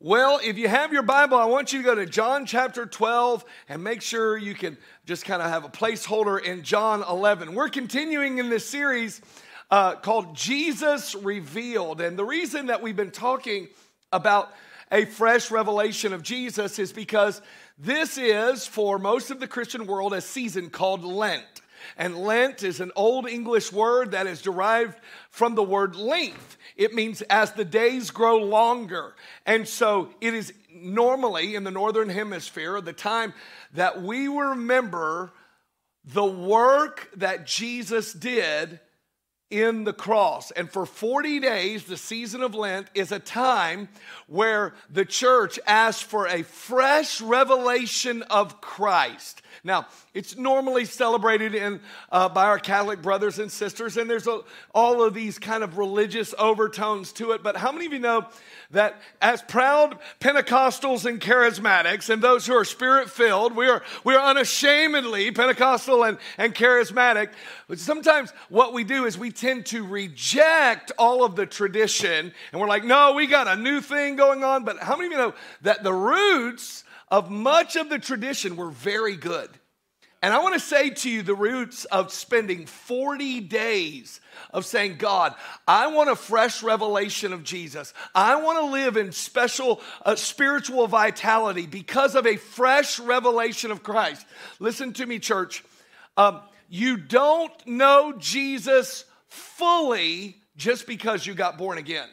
Well, if you have your Bible, I want you to go to John chapter 12 and make sure you can just kind of have a placeholder in John 11. We're continuing in this series uh, called Jesus Revealed. And the reason that we've been talking about a fresh revelation of Jesus is because this is, for most of the Christian world, a season called Lent. And Lent is an old English word that is derived from the word length. It means as the days grow longer. And so it is normally in the northern hemisphere the time that we remember the work that Jesus did in the cross. And for 40 days, the season of Lent is a time where the church asks for a fresh revelation of Christ. Now, it's normally celebrated in, uh, by our Catholic brothers and sisters, and there's a, all of these kind of religious overtones to it. But how many of you know that as proud Pentecostals and charismatics and those who are spirit filled, we are, we are unashamedly Pentecostal and, and charismatic. But sometimes what we do is we tend to reject all of the tradition and we're like, no, we got a new thing going on. But how many of you know that the roots of much of the tradition were very good? And I want to say to you the roots of spending 40 days of saying, God, I want a fresh revelation of Jesus. I want to live in special uh, spiritual vitality because of a fresh revelation of Christ. Listen to me, church. Um, you don't know Jesus fully just because you got born again.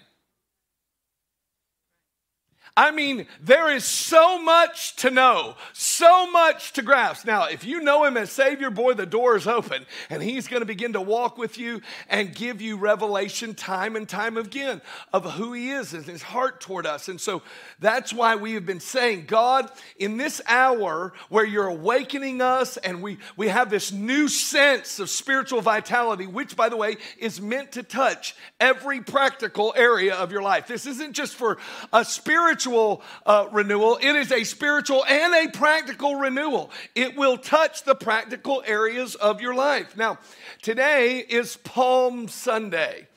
I mean, there is so much to know, so much to grasp. Now, if you know him as Savior, boy, the door is open, and he's going to begin to walk with you and give you revelation time and time again of who he is and his heart toward us. And so that's why we have been saying, God, in this hour where you're awakening us and we, we have this new sense of spiritual vitality, which, by the way, is meant to touch every practical area of your life. This isn't just for a spiritual spiritual uh, renewal, it is a spiritual and a practical renewal. It will touch the practical areas of your life. Now, today is Palm Sunday.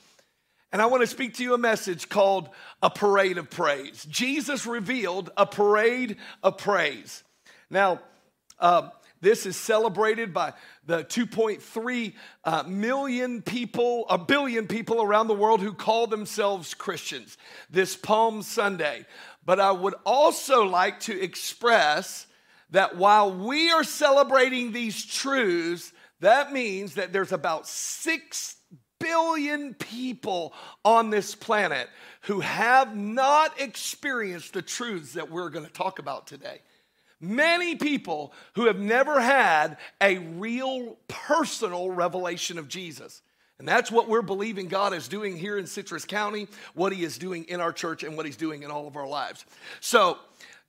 And I want to speak to you a message called A Parade of Praise. Jesus revealed a parade of praise. Now, uh, this is celebrated by the 2.3 uh, million people, a billion people around the world who call themselves Christians this Palm Sunday. But I would also like to express that while we are celebrating these truths, that means that there's about 6 billion people on this planet who have not experienced the truths that we're going to talk about today. Many people who have never had a real personal revelation of Jesus. And that's what we're believing God is doing here in Citrus County, what He is doing in our church, and what He's doing in all of our lives. So,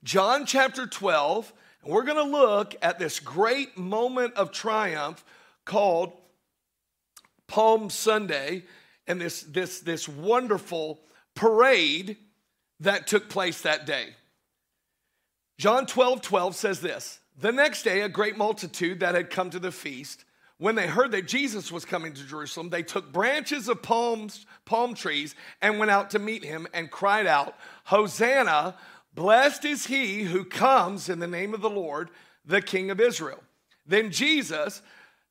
John chapter 12, and we're going to look at this great moment of triumph called Palm Sunday and this, this, this wonderful parade that took place that day. John 12 12 says this The next day, a great multitude that had come to the feast when they heard that Jesus was coming to Jerusalem, they took branches of palms, palm trees and went out to meet him and cried out, Hosanna, blessed is he who comes in the name of the Lord, the King of Israel. Then Jesus,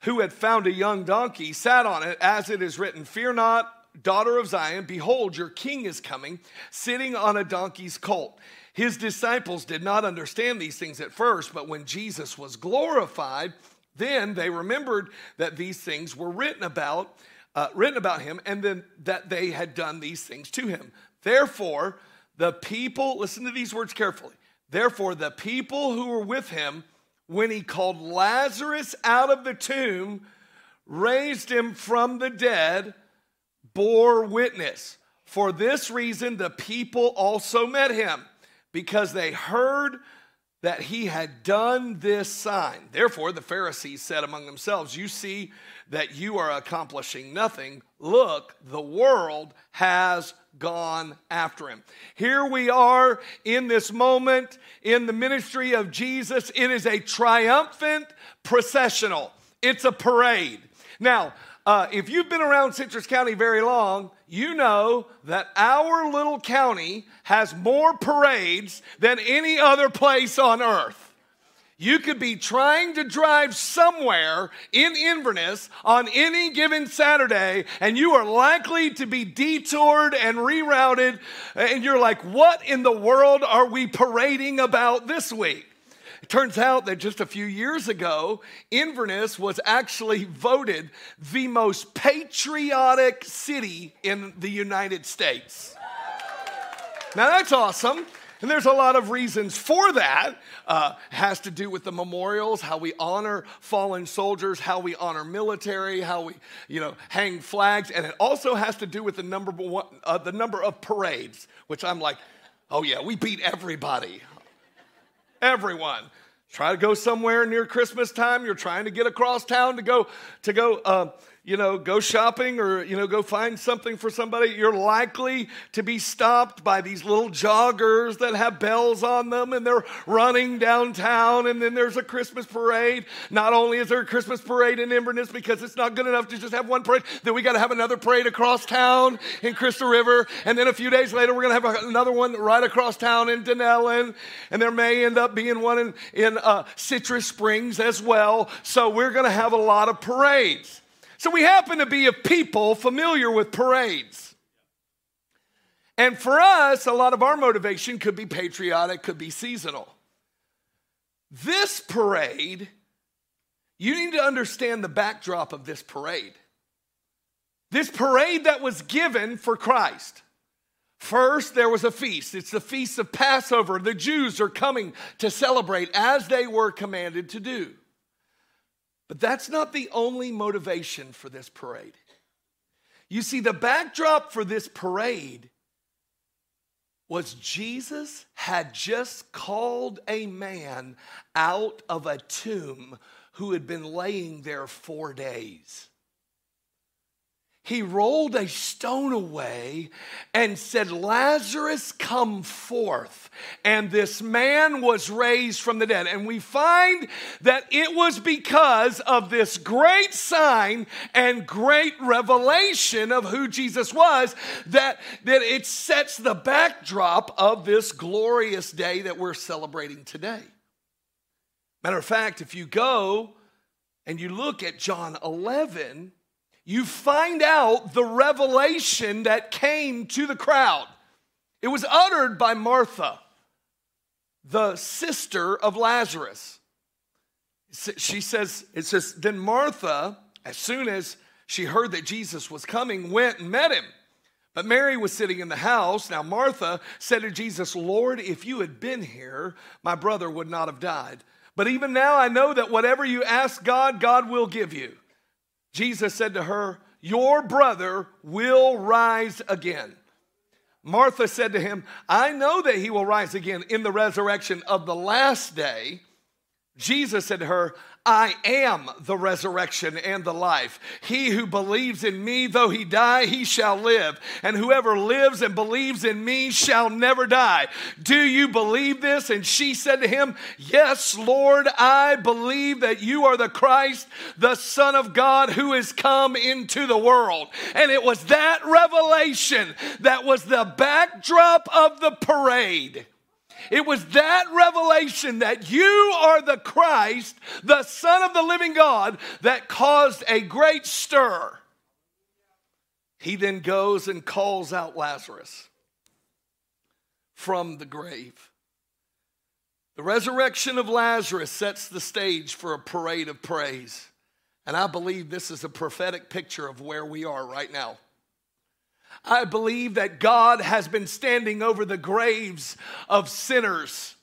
who had found a young donkey, sat on it, as it is written, Fear not, daughter of Zion, behold, your king is coming, sitting on a donkey's colt. His disciples did not understand these things at first, but when Jesus was glorified, then they remembered that these things were written about, uh, written about him, and then that they had done these things to him. Therefore, the people, listen to these words carefully. Therefore, the people who were with him when he called Lazarus out of the tomb, raised him from the dead, bore witness. For this reason, the people also met him, because they heard that he had done this sign. Therefore, the Pharisees said among themselves, You see that you are accomplishing nothing. Look, the world has gone after him. Here we are in this moment in the ministry of Jesus. It is a triumphant processional, it's a parade. Now, uh, if you've been around Citrus County very long, you know that our little county has more parades than any other place on earth. You could be trying to drive somewhere in Inverness on any given Saturday, and you are likely to be detoured and rerouted. And you're like, what in the world are we parading about this week? Turns out that just a few years ago, Inverness was actually voted the most patriotic city in the United States. Now that's awesome. And there's a lot of reasons for that. Uh, has to do with the memorials, how we honor fallen soldiers, how we honor military, how we, you know, hang flags, and it also has to do with the number one, uh, the number of parades, which I'm like, oh yeah, we beat everybody, everyone. Try to go somewhere near Christmas time. You're trying to get across town to go to go. Uh, you know, go shopping or, you know, go find something for somebody, you're likely to be stopped by these little joggers that have bells on them and they're running downtown. And then there's a Christmas parade. Not only is there a Christmas parade in Inverness because it's not good enough to just have one parade, then we got to have another parade across town in Crystal River. And then a few days later, we're going to have another one right across town in Dunnellon. And there may end up being one in, in uh, Citrus Springs as well. So we're going to have a lot of parades. So we happen to be a people familiar with parades. And for us, a lot of our motivation could be patriotic, could be seasonal. This parade, you need to understand the backdrop of this parade. This parade that was given for Christ. First, there was a feast. It's the feast of Passover. The Jews are coming to celebrate as they were commanded to do. But that's not the only motivation for this parade. You see, the backdrop for this parade was Jesus had just called a man out of a tomb who had been laying there four days he rolled a stone away and said, Lazarus, come forth. And this man was raised from the dead. And we find that it was because of this great sign and great revelation of who Jesus was that, that it sets the backdrop of this glorious day that we're celebrating today. Matter of fact, if you go and you look at John 11, you find out the revelation that came to the crowd. It was uttered by Martha, the sister of Lazarus. She says, it says, then Martha, as soon as she heard that Jesus was coming, went and met him. But Mary was sitting in the house. Now, Martha said to Jesus, Lord, if you had been here, my brother would not have died. But even now I know that whatever you ask God, God will give you. Jesus said to her, Your brother will rise again. Martha said to him, I know that he will rise again in the resurrection of the last day. Jesus said to her, I am the resurrection and the life. He who believes in me, though he die, he shall live. And whoever lives and believes in me shall never die. Do you believe this? And she said to him, Yes, Lord, I believe that you are the Christ, the Son of God, who is come into the world. And it was that revelation that was the backdrop of the parade. It was that revelation that you are the Christ, the Son of the living God, that caused a great stir. He then goes and calls out Lazarus from the grave. The resurrection of Lazarus sets the stage for a parade of praise. And I believe this is a prophetic picture of where we are right now. I believe that God has been standing over the graves of sinners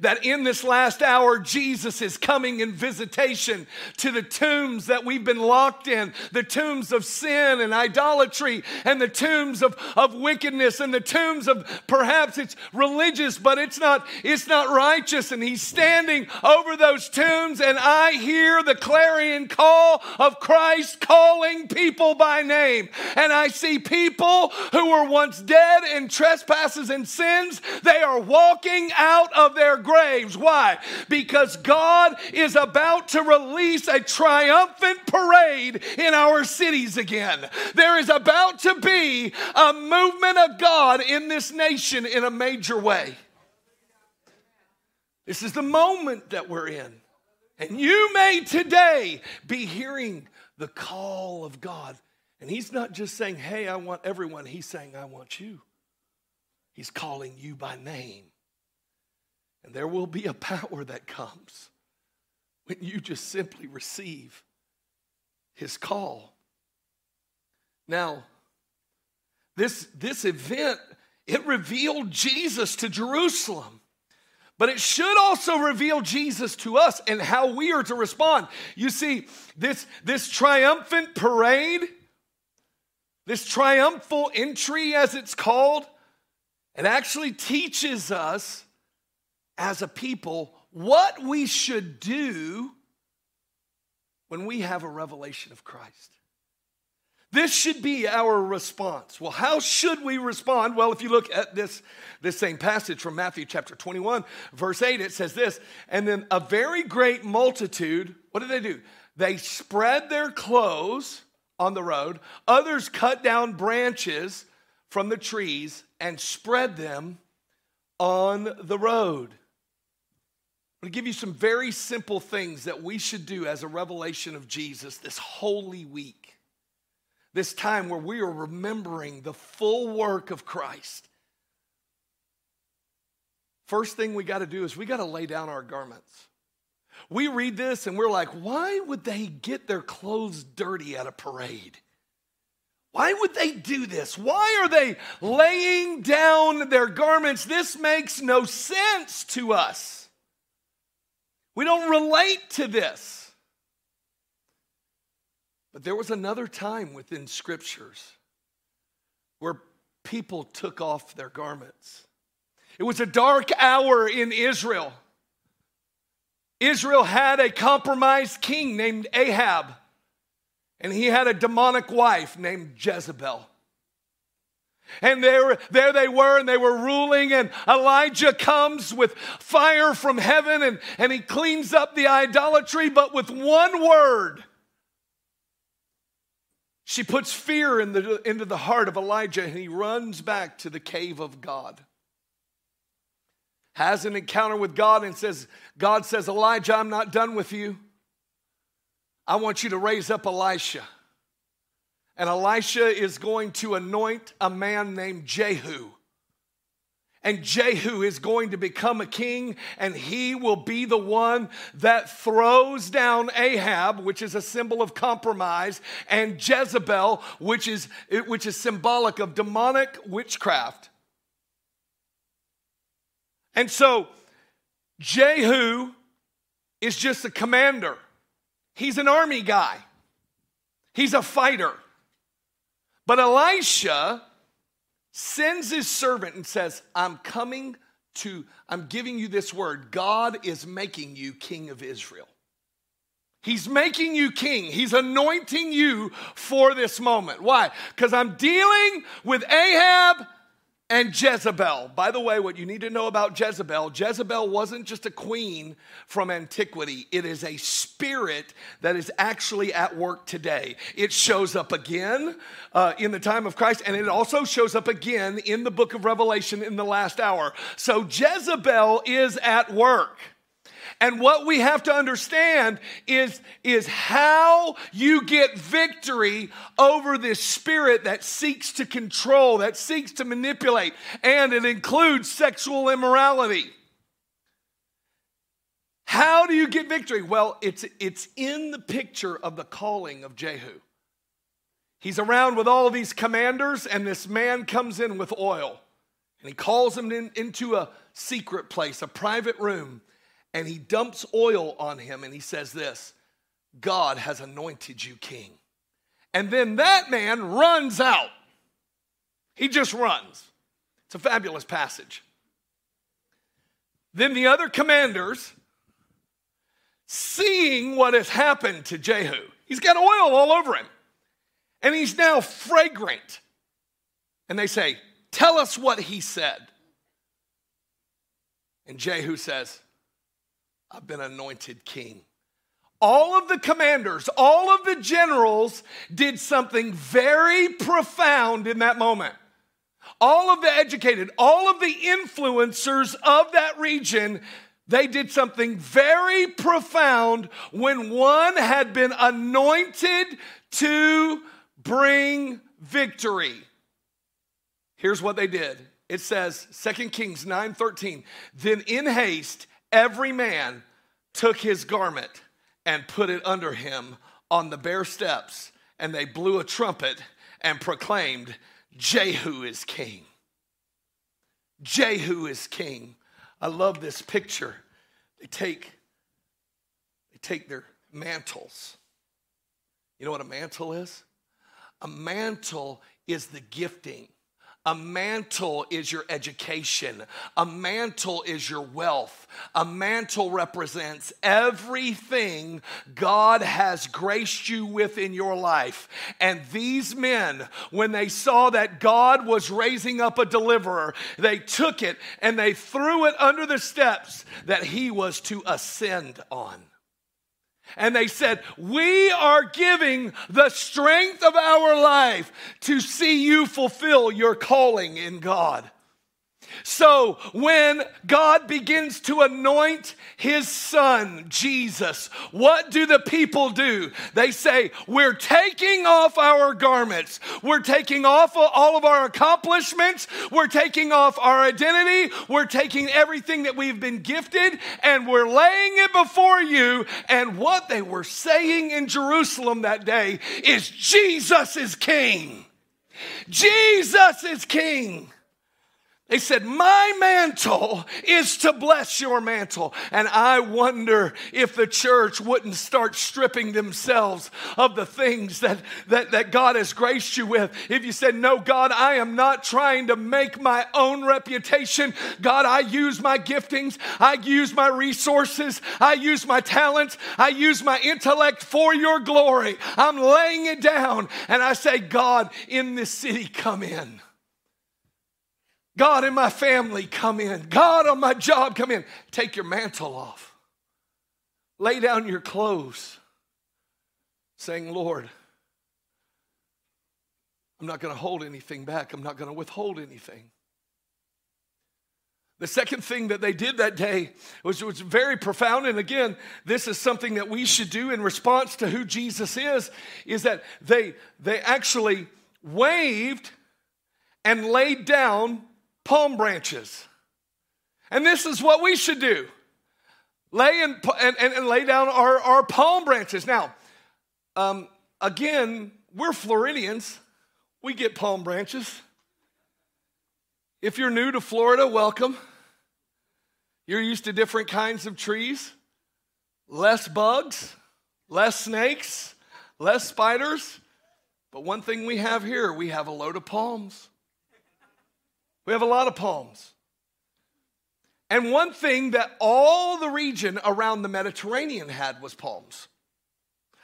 that in this last hour, Jesus is coming in visitation to the tombs that we've been locked in the tombs of sin and idolatry, and the tombs of, of wickedness, and the tombs of perhaps it's religious, but it's not, it's not righteous. And He's standing over those tombs, and I hear the clarion call of Christ calling people by name. And I see people who were once dead in trespasses and sins, they are walking out of their graves. Why? Because God is about to release a triumphant parade in our cities again. There is about to be a movement of God in this nation in a major way. This is the moment that we're in. And you may today be hearing the call of God. And He's not just saying, Hey, I want everyone. He's saying, I want you. He's calling you by name. And there will be a power that comes when you just simply receive His call. Now, this, this event, it revealed Jesus to Jerusalem. But it should also reveal Jesus to us and how we are to respond. You see, this, this triumphant parade, this triumphal entry, as it's called, it actually teaches us as a people what we should do when we have a revelation of Christ. This should be our response. Well, how should we respond? Well, if you look at this, this same passage from Matthew chapter 21, verse 8, it says this And then a very great multitude, what did they do? They spread their clothes on the road, others cut down branches from the trees and spread them on the road. I'm going to give you some very simple things that we should do as a revelation of Jesus this holy week this time where we are remembering the full work of Christ. First thing we got to do is we got to lay down our garments. We read this and we're like, why would they get their clothes dirty at a parade? Why would they do this? Why are they laying down their garments? This makes no sense to us. We don't relate to this. But there was another time within scriptures where people took off their garments. It was a dark hour in Israel. Israel had a compromised king named Ahab, and he had a demonic wife named Jezebel. And there, there they were, and they were ruling. And Elijah comes with fire from heaven and, and he cleans up the idolatry, but with one word she puts fear in the, into the heart of Elijah and he runs back to the cave of God. Has an encounter with God and says, God says, Elijah, I'm not done with you. I want you to raise up Elisha. And Elisha is going to anoint a man named Jehu. And Jehu is going to become a king, and he will be the one that throws down Ahab, which is a symbol of compromise, and Jezebel, which is, which is symbolic of demonic witchcraft. And so, Jehu is just a commander, he's an army guy, he's a fighter. But Elisha sends his servant and says, I'm coming to, I'm giving you this word. God is making you king of Israel. He's making you king. He's anointing you for this moment. Why? Because I'm dealing with Ahab and Jezebel. By the way, what you need to know about Jezebel Jezebel wasn't just a queen from antiquity, it is a spirit that is actually at work today. It shows up again uh, in the time of Christ, and it also shows up again in the book of Revelation in the last hour. So Jezebel is at work. And what we have to understand is, is how you get victory over this spirit that seeks to control, that seeks to manipulate, and it includes sexual immorality. How do you get victory? Well, it's, it's in the picture of the calling of Jehu. He's around with all these commanders, and this man comes in with oil. And he calls him in, into a secret place, a private room and he dumps oil on him and he says this God has anointed you king. And then that man runs out. He just runs. It's a fabulous passage. Then the other commanders, seeing what has happened to Jehu, he's got oil all over him, and he's now fragrant. And they say, Tell us what he said. And Jehu says, I've been anointed king. All of the commanders, all of the generals did something very profound in that moment. All of the educated, all of the influencers of that region, they did something very profound when one had been anointed to bring victory. Here's what they did. It says 2 Kings 9:13, then in haste every man took his garment and put it under him on the bare steps, and they blew a trumpet and proclaimed, Jehu is king. Jehu is king. I love this picture. They take, they take their mantles. You know what a mantle is? A mantle is the gifting a mantle is your education. A mantle is your wealth. A mantle represents everything God has graced you with in your life. And these men, when they saw that God was raising up a deliverer, they took it and they threw it under the steps that he was to ascend on. And they said, We are giving the strength of our life to see you fulfill your calling in God. So when God begins to anoint his son, Jesus, what do the people do? They say, We're taking off our garments. We're taking off all of our accomplishments. We're taking off our identity. We're taking everything that we've been gifted and we're laying it before you. And what they were saying in Jerusalem that day is, Jesus is king. Jesus is king. They said, My mantle is to bless your mantle. And I wonder if the church wouldn't start stripping themselves of the things that, that, that God has graced you with. If you said, No, God, I am not trying to make my own reputation. God, I use my giftings, I use my resources, I use my talents, I use my intellect for your glory. I'm laying it down. And I say, God, in this city, come in. God in my family, come in. God on my job, come in. Take your mantle off. Lay down your clothes, saying, Lord, I'm not going to hold anything back. I'm not going to withhold anything. The second thing that they did that day was, was very profound. And again, this is something that we should do in response to who Jesus is, is that they, they actually waved and laid down palm branches. And this is what we should do lay and, and, and lay down our, our palm branches. Now, um, again, we're Floridians, we get palm branches. If you're new to Florida, welcome. You're used to different kinds of trees, less bugs, less snakes, less spiders. But one thing we have here, we have a load of palms. We have a lot of palms. And one thing that all the region around the Mediterranean had was palms.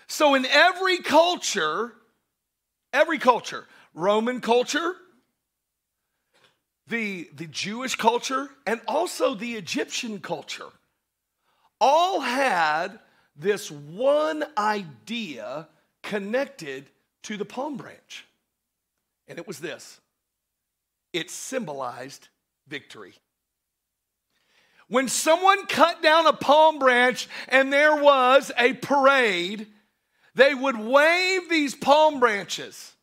So in every culture, every culture, Roman culture, the, the Jewish culture, and also the Egyptian culture, all had this one idea connected to the palm branch. And it was this it symbolized victory. When someone cut down a palm branch and there was a parade, they would wave these palm branches.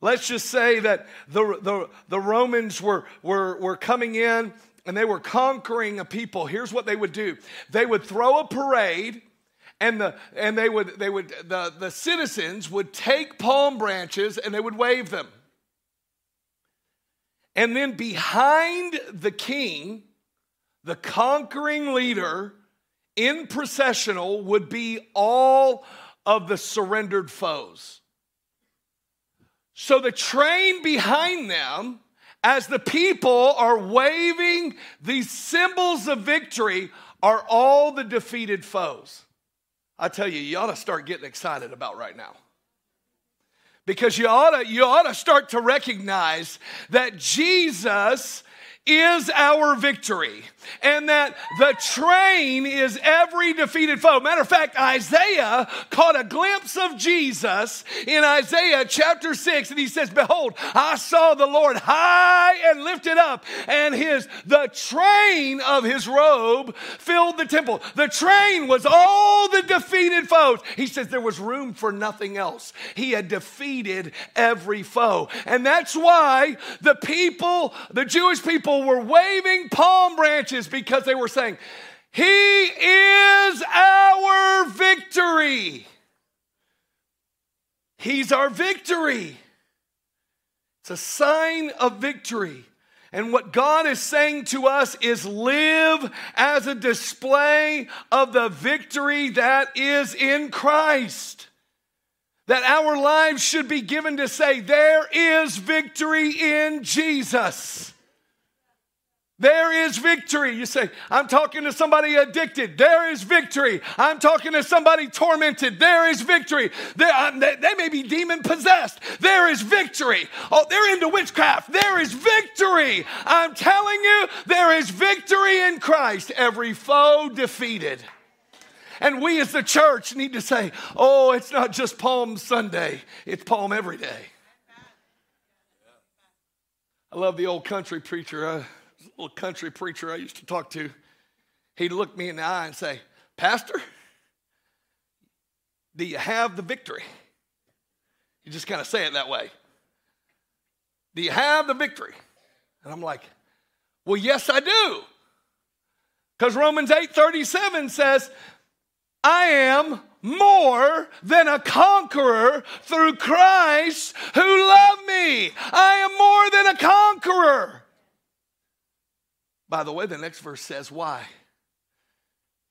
Let's just say that the, the, the Romans were, were, were coming in and they were conquering a people. Here's what they would do they would throw a parade and the and they would they would the, the citizens would take palm branches and they would wave them and then behind the king, the conquering leader in processional would be all of the surrendered foes. So the train behind them, as the people are waving these symbols of victory, are all the defeated foes. I tell you, you ought to start getting excited about right now because you ought to, you ought to start to recognize that Jesus is our victory, and that the train is every defeated foe. Matter of fact, Isaiah caught a glimpse of Jesus in Isaiah chapter 6, and he says, Behold, I saw the Lord high and lifted up, and his the train of his robe filled the temple. The train was all the defeated foes. He says there was room for nothing else. He had defeated every foe. And that's why the people, the Jewish people, people were waving palm branches because they were saying, He is our victory. He's our victory. It's a sign of victory. And what God is saying to us is live as a display of the victory that is in Christ. That our lives should be given to say, there is victory in Jesus. There is victory. You say, I'm talking to somebody addicted. There is victory. I'm talking to somebody tormented. There is victory. They, they, they may be demon possessed. There is victory. Oh, they're into witchcraft. There is victory. I'm telling you, there is victory in Christ. Every foe defeated. And we as the church need to say, oh, it's not just Palm Sunday, it's Palm every day. I love the old country preacher. Uh, little country preacher I used to talk to, he'd look me in the eye and say, Pastor, do you have the victory? You just kind of say it that way. Do you have the victory? And I'm like, well, yes, I do. Because Romans 8:37 says, I am more than a conqueror through Christ who loved me. I am more than a conqueror. By the way, the next verse says, Why?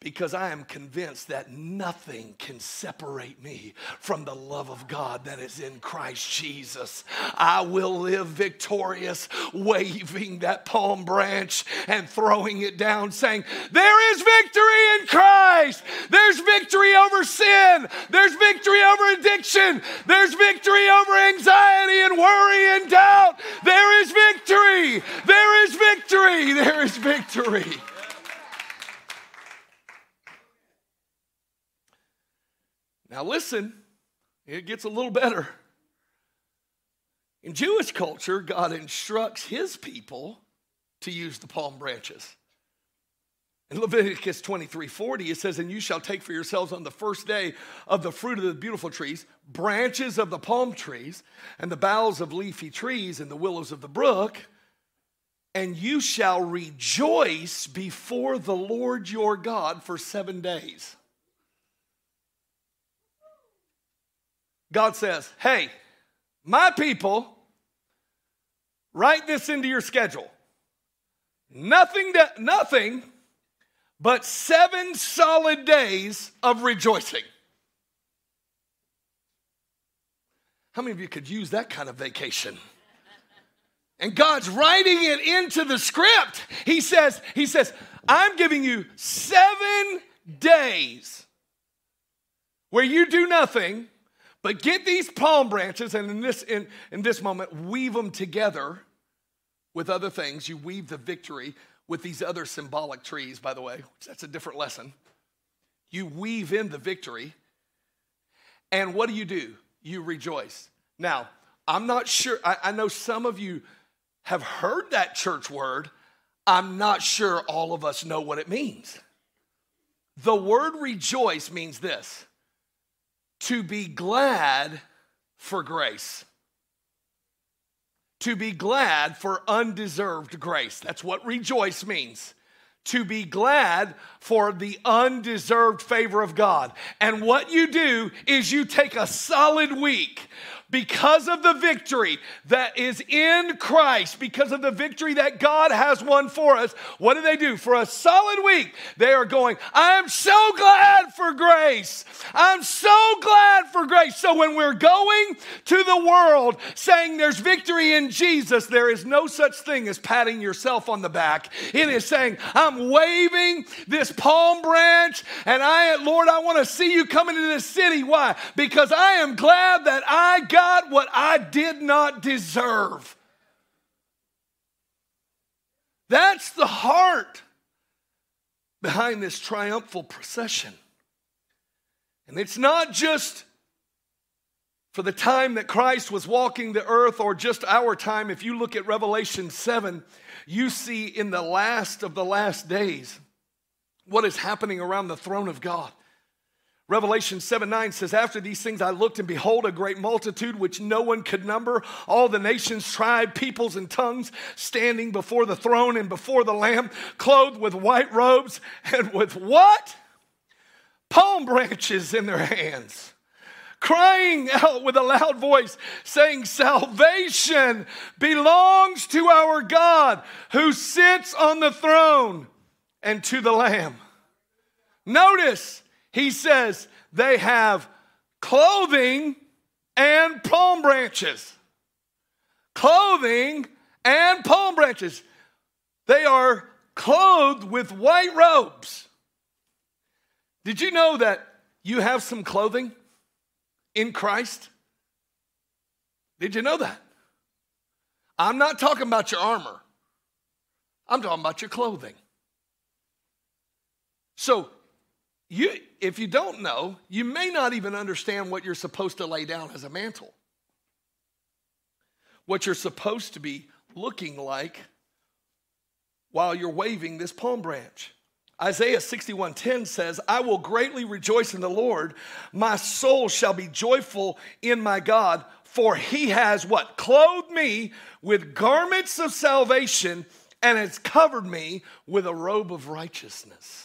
Because I am convinced that nothing can separate me from the love of God that is in Christ Jesus. I will live victorious, waving that palm branch and throwing it down, saying, There is victory in Christ. There's victory over sin. There's victory over addiction. There's victory over anxiety and worry and doubt. There is victory. There is victory. There is victory. Now, listen, it gets a little better. In Jewish culture, God instructs his people to use the palm branches. In Leviticus 23 40, it says, And you shall take for yourselves on the first day of the fruit of the beautiful trees, branches of the palm trees, and the boughs of leafy trees, and the willows of the brook, and you shall rejoice before the Lord your God for seven days. God says, Hey, my people, write this into your schedule. Nothing, to, nothing but seven solid days of rejoicing. How many of you could use that kind of vacation? And God's writing it into the script. He says, He says, I'm giving you seven days where you do nothing but get these palm branches, and in this, in, in this moment, weave them together with other things. You weave the victory with these other symbolic trees, by the way, that's a different lesson. You weave in the victory, and what do you do? You rejoice. Now, I'm not sure, I, I know some of you have heard that church word. I'm not sure all of us know what it means. The word rejoice means this to be glad for grace. To be glad for undeserved grace. That's what rejoice means. To be glad for the undeserved favor of God. And what you do is you take a solid week because of the victory that is in Christ, because of the victory that God has won for us, what do they do? For a solid week, they are going, I'm so glad for grace. I'm so glad for grace. So when we're going to the world saying there's victory in Jesus, there is no such thing as patting yourself on the back. It is saying, I'm waving this palm branch, and I, Lord, I want to see you coming into this city. Why? Because I am glad that I got what I did not deserve. That's the heart behind this triumphal procession. And it's not just for the time that Christ was walking the earth or just our time. If you look at Revelation 7, you see in the last of the last days what is happening around the throne of God. Revelation 7 9 says, After these things I looked, and behold, a great multitude which no one could number, all the nations, tribe, peoples, and tongues, standing before the throne and before the Lamb, clothed with white robes, and with what? Palm branches in their hands, crying out with a loud voice, saying, Salvation belongs to our God who sits on the throne and to the Lamb. Notice, he says they have clothing and palm branches. Clothing and palm branches. They are clothed with white robes. Did you know that you have some clothing in Christ? Did you know that? I'm not talking about your armor, I'm talking about your clothing. So you, if you don't know, you may not even understand what you're supposed to lay down as a mantle. What you're supposed to be looking like while you're waving this palm branch. Isaiah 61:10 says, "I will greatly rejoice in the Lord; my soul shall be joyful in my God, for he has what? Clothed me with garments of salvation and has covered me with a robe of righteousness."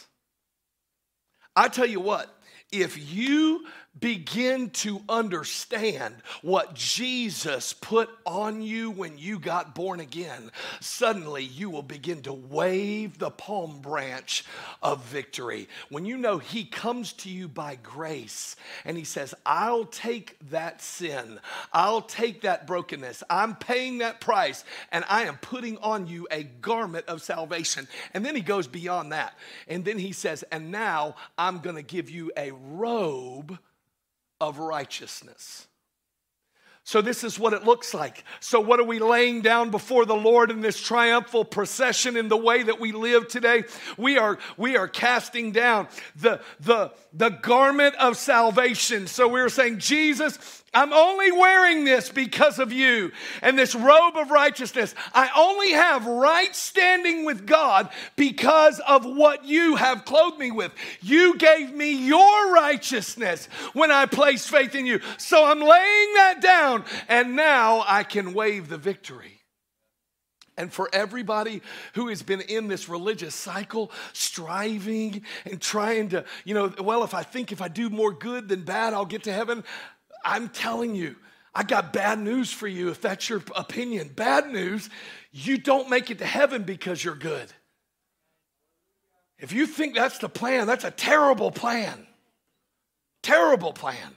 I tell you what, if you begin to understand what Jesus put on you when you got born again, suddenly you will begin to wave the palm branch of victory. When you know He comes to you by grace and He says, I'll take that sin, I'll take that brokenness, I'm paying that price, and I am putting on you a garment of salvation. And then He goes beyond that. And then He says, And now I'm going to give you a robe of righteousness. So, this is what it looks like. So, what are we laying down before the Lord in this triumphal procession in the way that we live today? We are, we are casting down the, the, the garment of salvation. So, we're saying, Jesus, I'm only wearing this because of you and this robe of righteousness. I only have right standing with God because of what you have clothed me with. You gave me your righteousness when I placed faith in you. So I'm laying that down and now I can wave the victory. And for everybody who has been in this religious cycle, striving and trying to, you know, well, if I think if I do more good than bad, I'll get to heaven. I'm telling you, I got bad news for you if that's your opinion. Bad news, you don't make it to heaven because you're good. If you think that's the plan, that's a terrible plan. Terrible plan.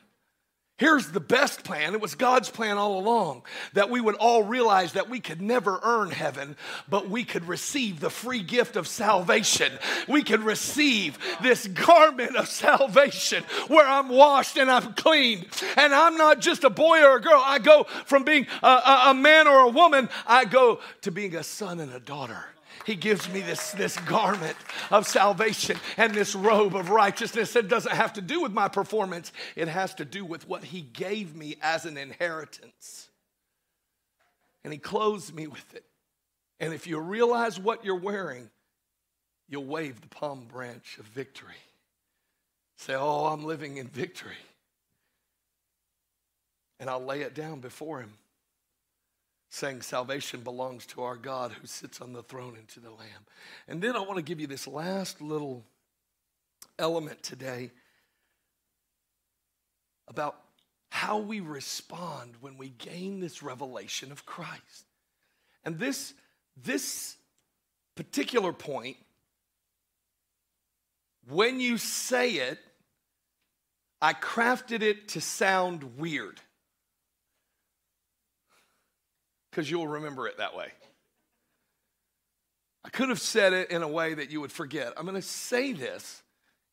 Here's the best plan. It was God's plan all along that we would all realize that we could never earn heaven, but we could receive the free gift of salvation. We could receive this garment of salvation where I'm washed and I'm clean. And I'm not just a boy or a girl. I go from being a, a, a man or a woman, I go to being a son and a daughter. He gives me this, this garment of salvation and this robe of righteousness. It doesn't have to do with my performance, it has to do with what He gave me as an inheritance. And He clothes me with it. And if you realize what you're wearing, you'll wave the palm branch of victory. Say, Oh, I'm living in victory. And I'll lay it down before Him saying salvation belongs to our God who sits on the throne and to the Lamb. And then I want to give you this last little element today about how we respond when we gain this revelation of Christ. And this, this particular point, when you say it, I crafted it to sound weird because you'll remember it that way. I could have said it in a way that you would forget. I'm going to say this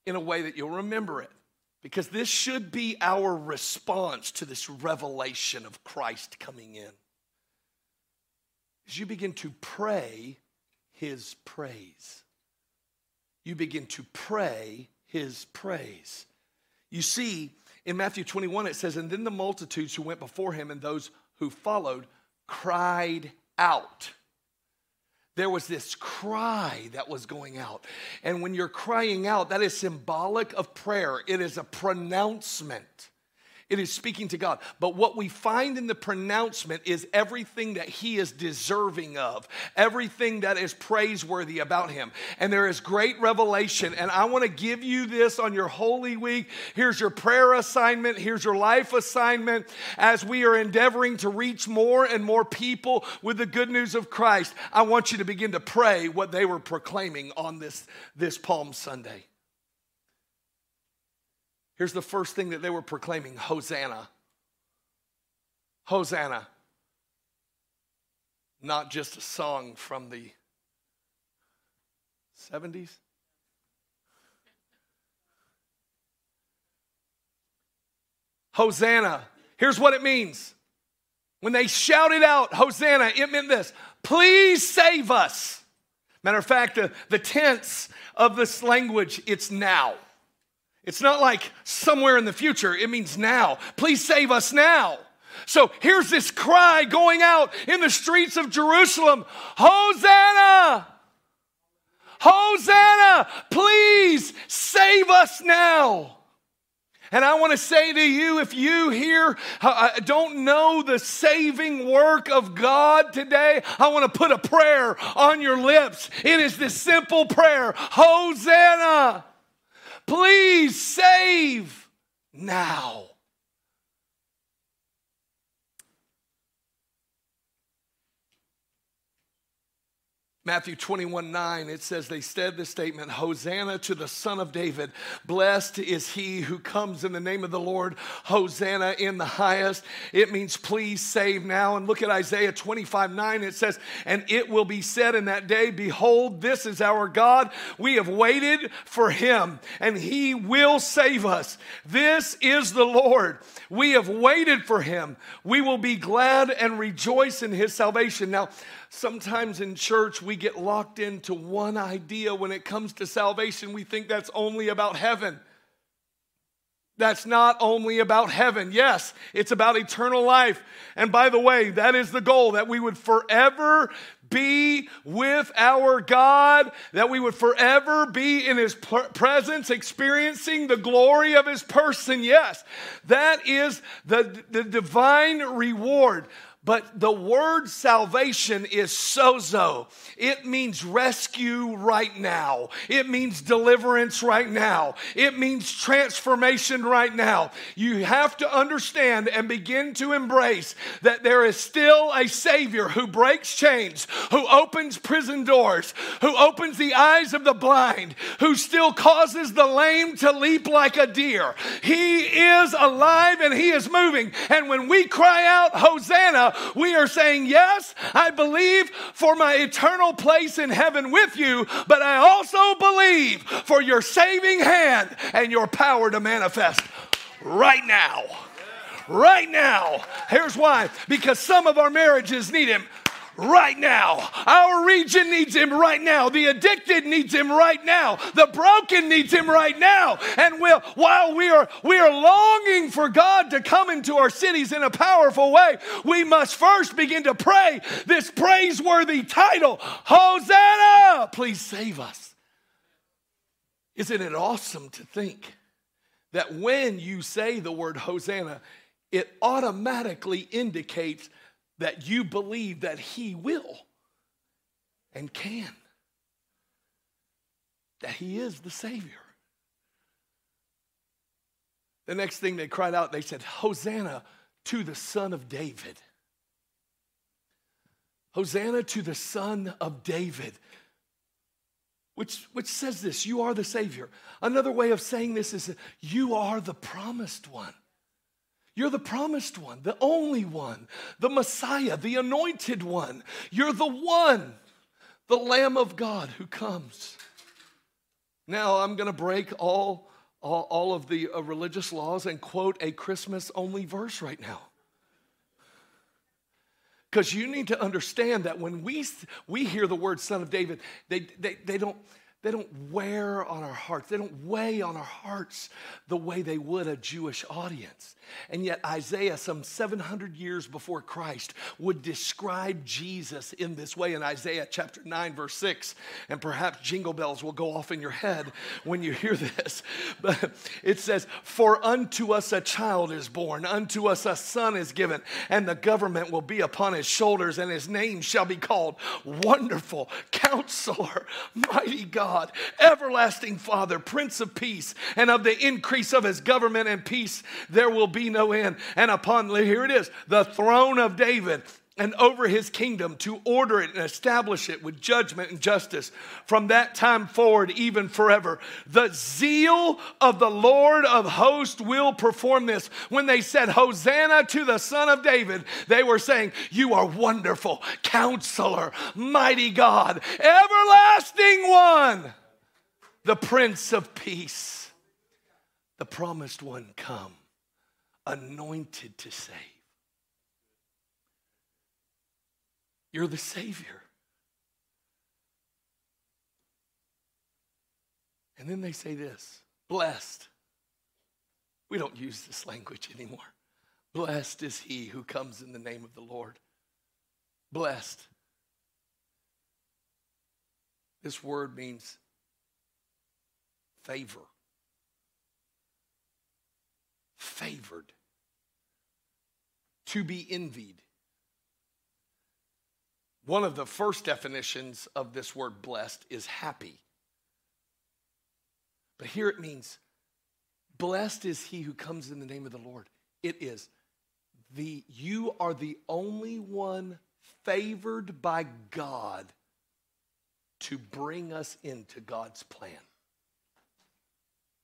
in a way that you'll remember it because this should be our response to this revelation of Christ coming in. As you begin to pray his praise. You begin to pray his praise. You see, in Matthew 21, it says, And then the multitudes who went before him and those who followed cried out there was this cry that was going out. And when you're crying out, that is symbolic of prayer, it is a pronouncement. It is speaking to God. But what we find in the pronouncement is everything that he is deserving of, everything that is praiseworthy about him. And there is great revelation. And I want to give you this on your Holy Week. Here's your prayer assignment, here's your life assignment as we are endeavoring to reach more and more people with the good news of Christ. I want you to begin to pray what they were proclaiming on this, this Palm Sunday. Here's the first thing that they were proclaiming Hosanna. Hosanna. Not just a song from the 70s. Hosanna. Here's what it means. When they shouted out, Hosanna, it meant this please save us. Matter of fact, the, the tense of this language, it's now. It's not like somewhere in the future, it means now. Please save us now. So here's this cry going out in the streets of Jerusalem Hosanna! Hosanna! Please save us now. And I want to say to you, if you here uh, uh, don't know the saving work of God today, I want to put a prayer on your lips. It is this simple prayer Hosanna! Please save now. Matthew 21 9, it says, They said the statement, Hosanna to the Son of David. Blessed is he who comes in the name of the Lord. Hosanna in the highest. It means, Please save now. And look at Isaiah 25 9, it says, And it will be said in that day, Behold, this is our God. We have waited for him, and he will save us. This is the Lord. We have waited for him. We will be glad and rejoice in his salvation. Now, Sometimes in church, we get locked into one idea when it comes to salvation. We think that's only about heaven. That's not only about heaven. Yes, it's about eternal life. And by the way, that is the goal that we would forever be with our God, that we would forever be in His presence, experiencing the glory of His person. Yes, that is the, the divine reward. But the word salvation is sozo. It means rescue right now. It means deliverance right now. It means transformation right now. You have to understand and begin to embrace that there is still a Savior who breaks chains, who opens prison doors, who opens the eyes of the blind, who still causes the lame to leap like a deer. He is alive and He is moving. And when we cry out, Hosanna, we are saying, Yes, I believe for my eternal place in heaven with you, but I also believe for your saving hand and your power to manifest right now. Right now. Here's why because some of our marriages need Him right now. Our region needs him right now. The addicted needs him right now. The broken needs him right now. And we'll, while we are, we are longing for God to come into our cities in a powerful way, we must first begin to pray this praiseworthy title Hosanna! Please save us. Isn't it awesome to think that when you say the word Hosanna, it automatically indicates that you believe that He will and can, that He is the Savior. The next thing they cried out, they said, Hosanna to the Son of David. Hosanna to the Son of David. Which, which says this you are the Savior. Another way of saying this is you are the promised one. You're the promised one, the only one, the Messiah, the anointed one. You're the one, the Lamb of God who comes. Now, I'm going to break all, all, all, of the uh, religious laws and quote a Christmas only verse right now. Because you need to understand that when we, we hear the word son of David, they, they, they, don't, they don't wear on our hearts. They don't weigh on our hearts the way they would a Jewish audience. And yet, Isaiah, some 700 years before Christ, would describe Jesus in this way in Isaiah chapter 9, verse 6. And perhaps jingle bells will go off in your head when you hear this. But it says, For unto us a child is born, unto us a son is given, and the government will be upon his shoulders, and his name shall be called Wonderful, Counselor, Mighty God, Everlasting Father, Prince of Peace, and of the increase of his government and peace there will be no end. And upon, here it is, the throne of David and over his kingdom to order it and establish it with judgment and justice from that time forward, even forever. The zeal of the Lord of hosts will perform this. When they said, Hosanna to the Son of David, they were saying, You are wonderful, counselor, mighty God, everlasting one, the Prince of Peace, the promised one come anointed to save. You're the Savior. And then they say this blessed. We don't use this language anymore. Blessed is he who comes in the name of the Lord. Blessed. This word means favor favored, to be envied. One of the first definitions of this word blessed is happy. But here it means blessed is he who comes in the name of the Lord. It is the you are the only one favored by God to bring us into God's plan.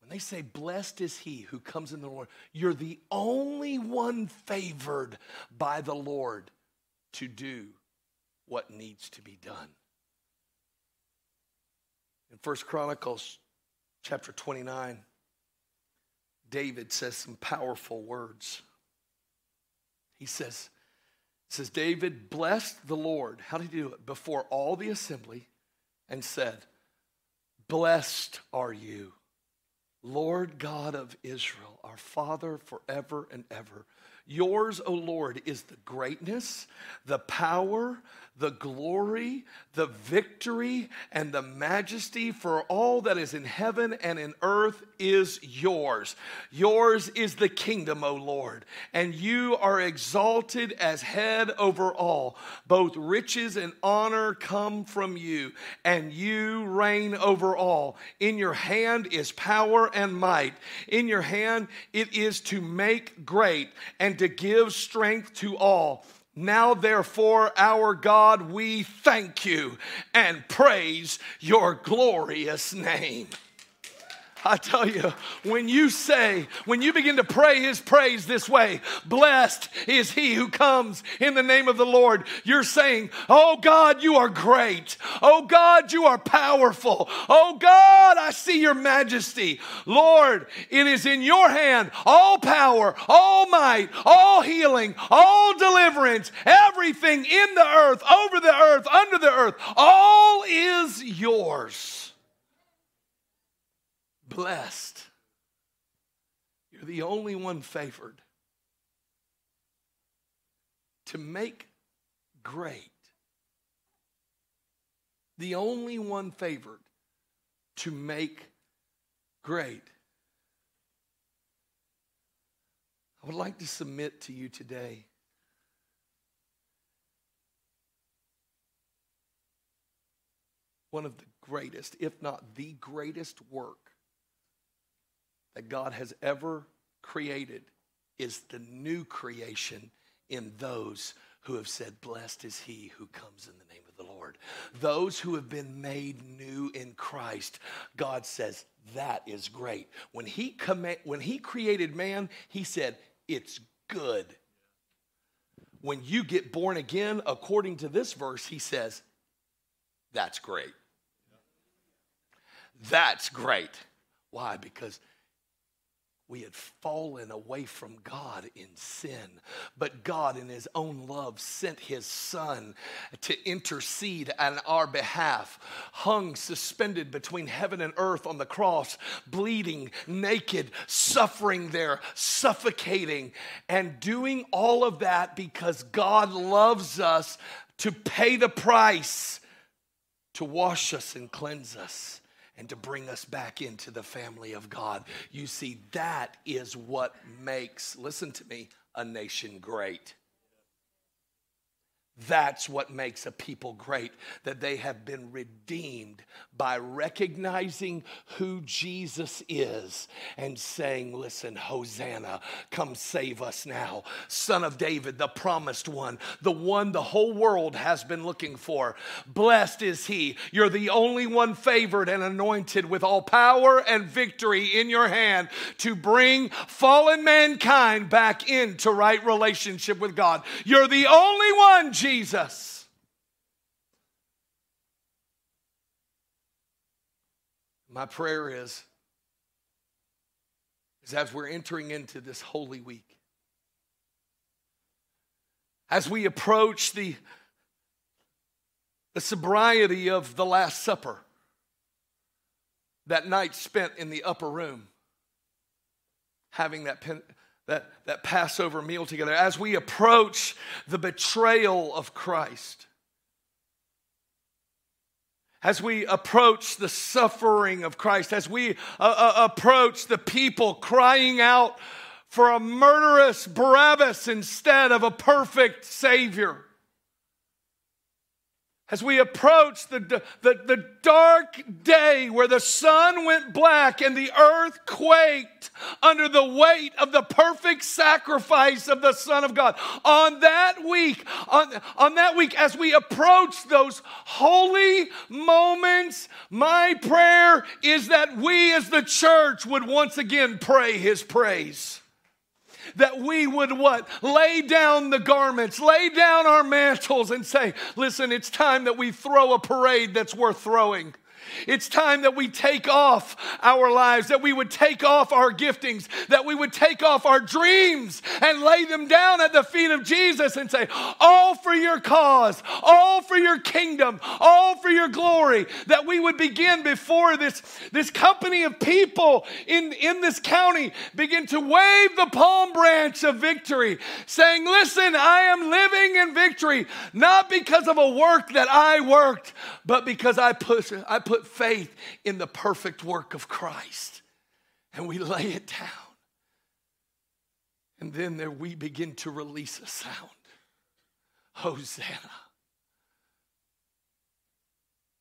When they say, Blessed is he who comes in the Lord, you're the only one favored by the Lord to do what needs to be done. In First Chronicles chapter 29, David says some powerful words. He says, says, David blessed the Lord. How did he do it? Before all the assembly and said, Blessed are you Lord God of Israel, our Father forever and ever. Yours, O Lord, is the greatness, the power, the glory, the victory, and the majesty for all that is in heaven and in earth is yours. Yours is the kingdom, O Lord, and you are exalted as head over all. Both riches and honor come from you, and you reign over all. In your hand is power and might. In your hand it is to make great and to give strength to all. Now, therefore, our God, we thank you and praise your glorious name. I tell you, when you say, when you begin to pray his praise this way, blessed is he who comes in the name of the Lord, you're saying, Oh God, you are great. Oh God, you are powerful. Oh God, I see your majesty. Lord, it is in your hand all power, all might, all healing, all deliverance, everything in the earth, over the earth, under the earth, all is yours blessed. You're the only one favored to make great. The only one favored to make great. I would like to submit to you today one of the greatest, if not the greatest work that God has ever created is the new creation in those who have said, Blessed is he who comes in the name of the Lord. Those who have been made new in Christ, God says, That is great. When he, comm- when he created man, he said, It's good. When you get born again, according to this verse, he says, That's great. That's great. Why? Because we had fallen away from God in sin. But God, in His own love, sent His Son to intercede on our behalf, hung suspended between heaven and earth on the cross, bleeding, naked, suffering there, suffocating, and doing all of that because God loves us to pay the price to wash us and cleanse us and to bring us back into the family of God. You see, that is what makes, listen to me, a nation great. That's what makes a people great, that they have been redeemed by recognizing who Jesus is and saying, Listen, Hosanna, come save us now. Son of David, the promised one, the one the whole world has been looking for. Blessed is he. You're the only one favored and anointed with all power and victory in your hand to bring fallen mankind back into right relationship with God. You're the only one, Jesus Jesus. My prayer is, is as we're entering into this holy week, as we approach the, the sobriety of the Last Supper, that night spent in the upper room, having that pen, that, that Passover meal together, as we approach the betrayal of Christ, as we approach the suffering of Christ, as we uh, uh, approach the people crying out for a murderous Barabbas instead of a perfect Savior as we approach the, the, the, dark day where the sun went black and the earth quaked under the weight of the perfect sacrifice of the Son of God. On that week, on, on that week, as we approach those holy moments, my prayer is that we as the church would once again pray his praise that we would what? Lay down the garments, lay down our mantles, and say, listen, it's time that we throw a parade that's worth throwing. It's time that we take off our lives, that we would take off our giftings, that we would take off our dreams and lay them down at the feet of Jesus and say, All for your cause, all for your kingdom, all for your glory. That we would begin before this, this company of people in, in this county begin to wave the palm branch of victory, saying, Listen, I am living in victory, not because of a work that I worked, but because I put, I put faith in the perfect work of Christ and we lay it down. And then there we begin to release a sound Hosanna.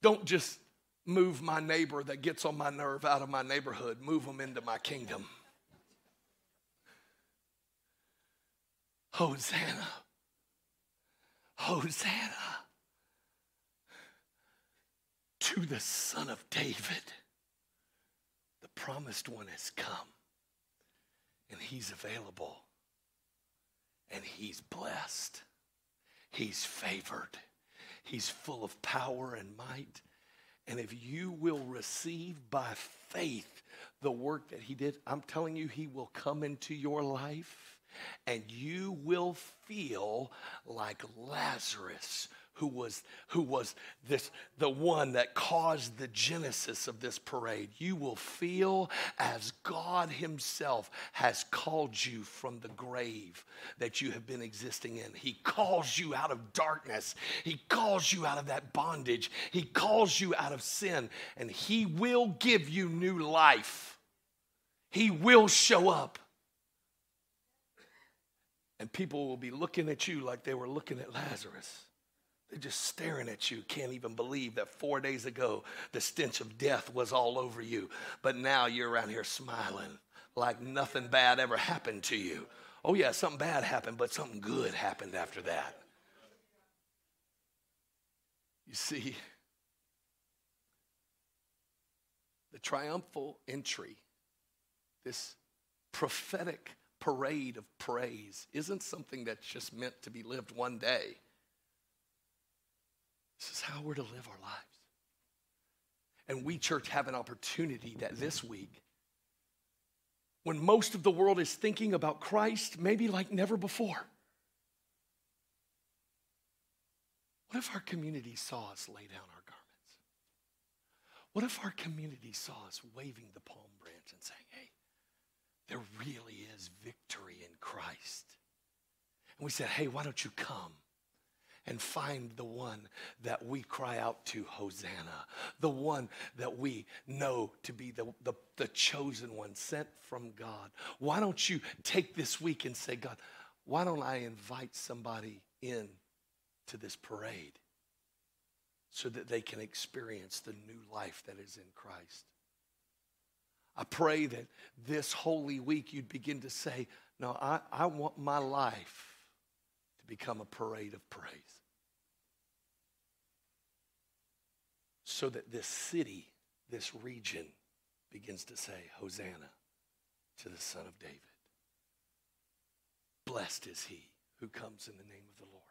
Don't just move my neighbor that gets on my nerve out of my neighborhood, move them into my kingdom. Hosanna. Hosanna to the Son of David. The promised one has come, and he's available, and he's blessed, he's favored, he's full of power and might. And if you will receive by faith the work that he did, I'm telling you, he will come into your life and you will feel like Lazarus who was who was this the one that caused the genesis of this parade. You will feel as god himself has called you from the grave that you have been existing in. He calls you out of darkness. He calls you out of that bondage. He calls you out of sin and he will give you new life. He will show up. And people will be looking at you like they were looking at Lazarus. They're just staring at you. Can't even believe that four days ago the stench of death was all over you. But now you're around here smiling like nothing bad ever happened to you. Oh, yeah, something bad happened, but something good happened after that. You see, the triumphal entry, this prophetic parade of praise, isn't something that's just meant to be lived one day. This is how we're to live our lives. And we, church, have an opportunity that this week when most of the world is thinking about Christ, maybe like never before. What if our community saw us lay down our garments? What if our community saw us waving the palm branch and saying, hey, there really is victory in Christ? And we said, hey, why don't you come? And find the one that we cry out to Hosanna, the one that we know to be the, the, the, chosen one sent from God. Why don't you take this week and say, God, why don't I invite somebody in to this parade so that they can experience the new life that is in Christ. I pray that this holy week you'd begin to say, No, I, I want my life become a parade of praise. So that this city, this region, begins to say, Hosanna to the Son of David. Blessed is he who comes in the name of the Lord.